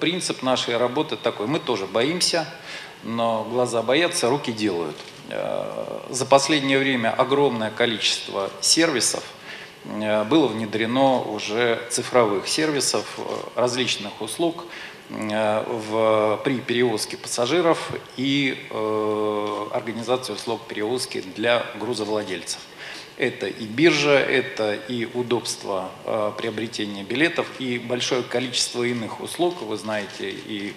принцип нашей работы такой. Мы тоже боимся, но глаза боятся, руки делают. Э, за последнее время огромное количество сервисов э, было внедрено уже цифровых сервисов, э, различных услуг в, при перевозке пассажиров и э, организации услуг перевозки для грузовладельцев. Это и биржа, это и удобство э, приобретения билетов, и большое количество иных услуг. Вы знаете, и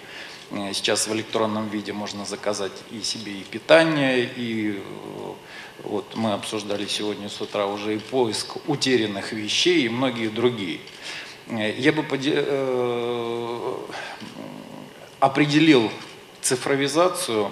Э, сейчас в электронном виде можно заказать и себе и питание, и э, вот мы обсуждали сегодня с утра уже и поиск утерянных вещей и многие другие. Э, я бы определил цифровизацию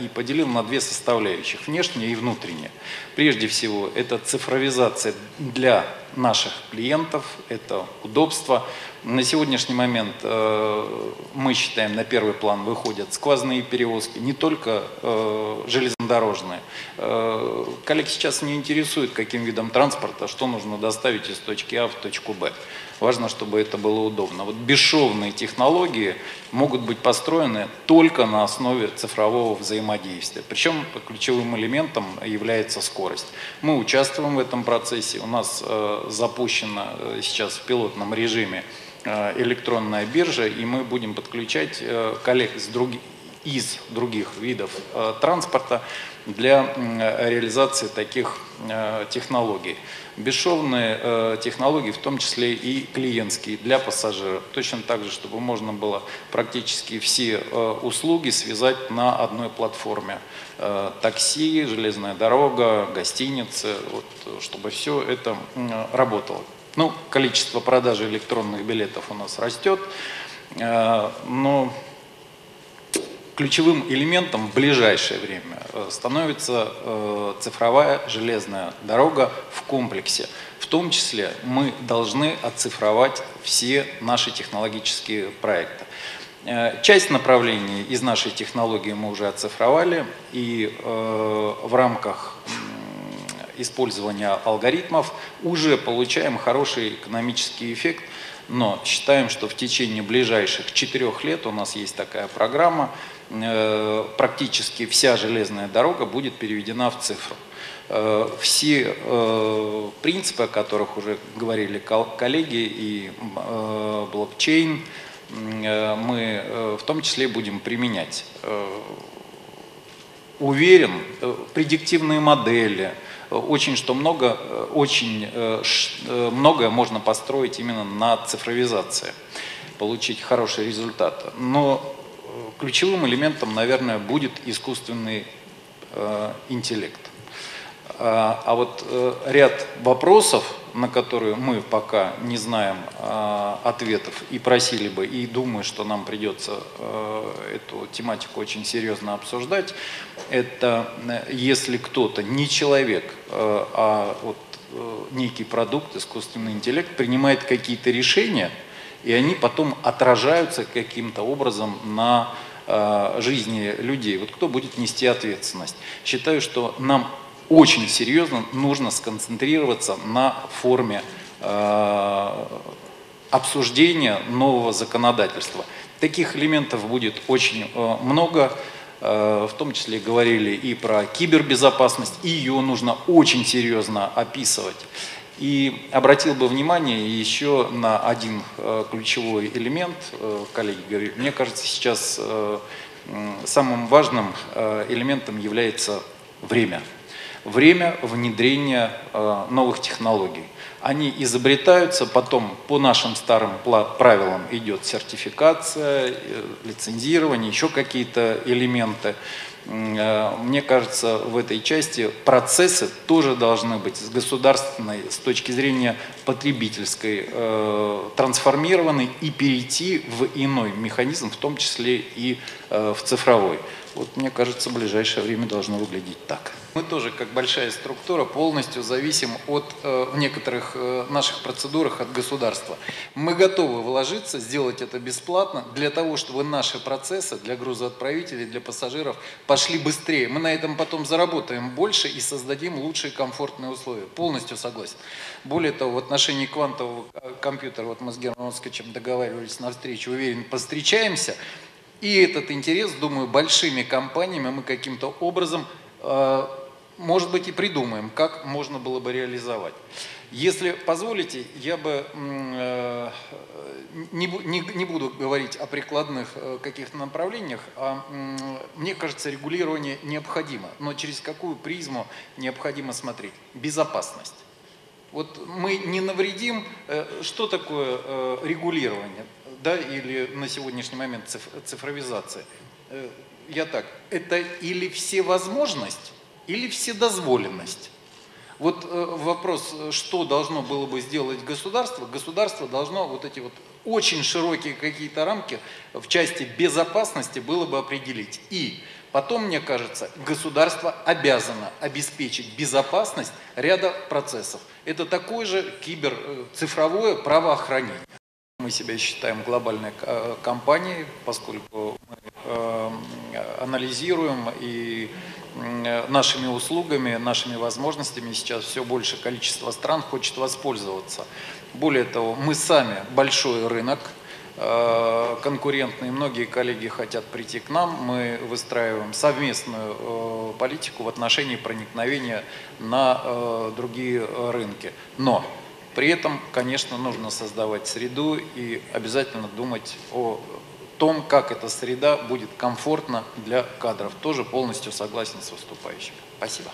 и поделил на две составляющих, внешние и внутренние. Прежде всего, это цифровизация для наших клиентов, это удобство, на сегодняшний момент э, мы считаем, на первый план выходят сквозные перевозки, не только э, железнодорожные. Э, коллег сейчас не интересует, каким видом транспорта, что нужно доставить из точки А в точку Б. Важно, чтобы это было удобно. Вот бесшовные технологии могут быть построены только на основе цифрового взаимодействия. Причем ключевым элементом является скорость. Мы участвуем в этом процессе. У нас э, запущено э, сейчас в пилотном режиме Э, электронная биржа, и мы будем подключать э, коллег из других, из других видов э, транспорта для реализации таких технологий. Бесшовные технологии, в том числе и клиентские для пассажиров. Точно так же, чтобы можно было практически все услуги связать на одной платформе. Такси, железная дорога, гостиницы, вот, чтобы все это работало. Ну, количество продажи электронных билетов у нас растет, э, но ключевым элементом в ближайшее время э, становится э, цифровая железная дорога в комплексе. В том числе мы должны оцифровать все наши технологические проекты. Часть направлений из нашей технологии мы уже оцифровали, и в рамках использования алгоритмов уже получаем хороший экономический эффект, но считаем, что в течение ближайших четырех лет у нас есть такая программа, э, практически вся железная дорога будет переведена в цифру. Э, все э, принципы, о которых уже говорили коллеги, и блокчейн, мы в том числе будем применять. Уверен, предиктивные модели – очень что много, очень э, э, многое можно построить именно на цифровизации, получить хороший результат. Но э, ключевым элементом, наверное, будет искусственный интеллект. А, а вот ряд вопросов, на которые мы пока не знаем а, ответов и просили бы, и думаю, что нам придется эту тематику очень серьезно обсуждать, это если кто-то, не человек, э, а вот э, некий продукт, искусственный интеллект, принимает какие-то решения, и они потом отражаются каким-то образом на э, жизни людей. Вот кто будет нести ответственность? Считаю, что нам очень серьезно нужно сконцентрироваться на форме обсуждения нового законодательства. Таких элементов будет очень много. Э, в том числе говорили и про кибербезопасность, и ее нужно очень серьезно описывать. И обратил бы внимание еще на один э, ключевой элемент, э, коллеги говорили, мне кажется, сейчас самым важным элементом является время. Время внедрения новых технологий. Они изобретаются, потом по нашим старым правилам идет сертификация, э, лицензирование, еще какие-то элементы. Э, мне кажется, в этой части процессы тоже должны быть с государственной, с точки зрения потребительской, э, трансформированы и перейти в иной механизм, в том числе и в цифровой. Вот мне кажется, в ближайшее время должно выглядеть так. Мы тоже, как большая структура, полностью зависим от, э, в некоторых э, наших процедурах от государства. Мы готовы вложиться, сделать это бесплатно, для того, чтобы наши процессы для грузоотправителей, для пассажиров пошли быстрее. Мы на этом потом заработаем больше и создадим лучшие комфортные условия. Полностью согласен. Более того, в отношении квантового э, компьютера, вот мы с Германом Оскачем договаривались на встречу, уверен, постречаемся, и этот интерес, думаю, большими компаниями мы каким-то образом э, может быть, и придумаем, как можно было бы реализовать. Если позволите, я бы э, не, буду говорить о прикладных э, каких-то направлениях, а мне кажется, регулирование необходимо. Но через какую призму необходимо смотреть? Безопасность. Вот мы не навредим, что такое регулирование, да, или на сегодняшний момент цифровизация? Я так, это или всевозможность, или вседозволенность? Вот э, вопрос, что должно было бы сделать государство? Государство должно вот эти вот очень широкие какие-то рамки в части безопасности было бы определить. И потом, мне кажется, государство обязано обеспечить безопасность ряда процессов. Это такое же киберцифровое э, правоохранение. Мы себя считаем глобальной э, компанией, поскольку мы анализируем и нашими услугами, нашими возможностями сейчас все большее количество стран хочет воспользоваться. Более того, мы сами большой рынок, э, конкурентные, многие коллеги хотят прийти к нам, мы выстраиваем совместную э, политику в отношении проникновения на другие рынки. Но при этом, конечно, нужно создавать среду и обязательно думать о том, как эта среда будет комфортна для кадров. Тоже полностью согласен с выступающим. Спасибо.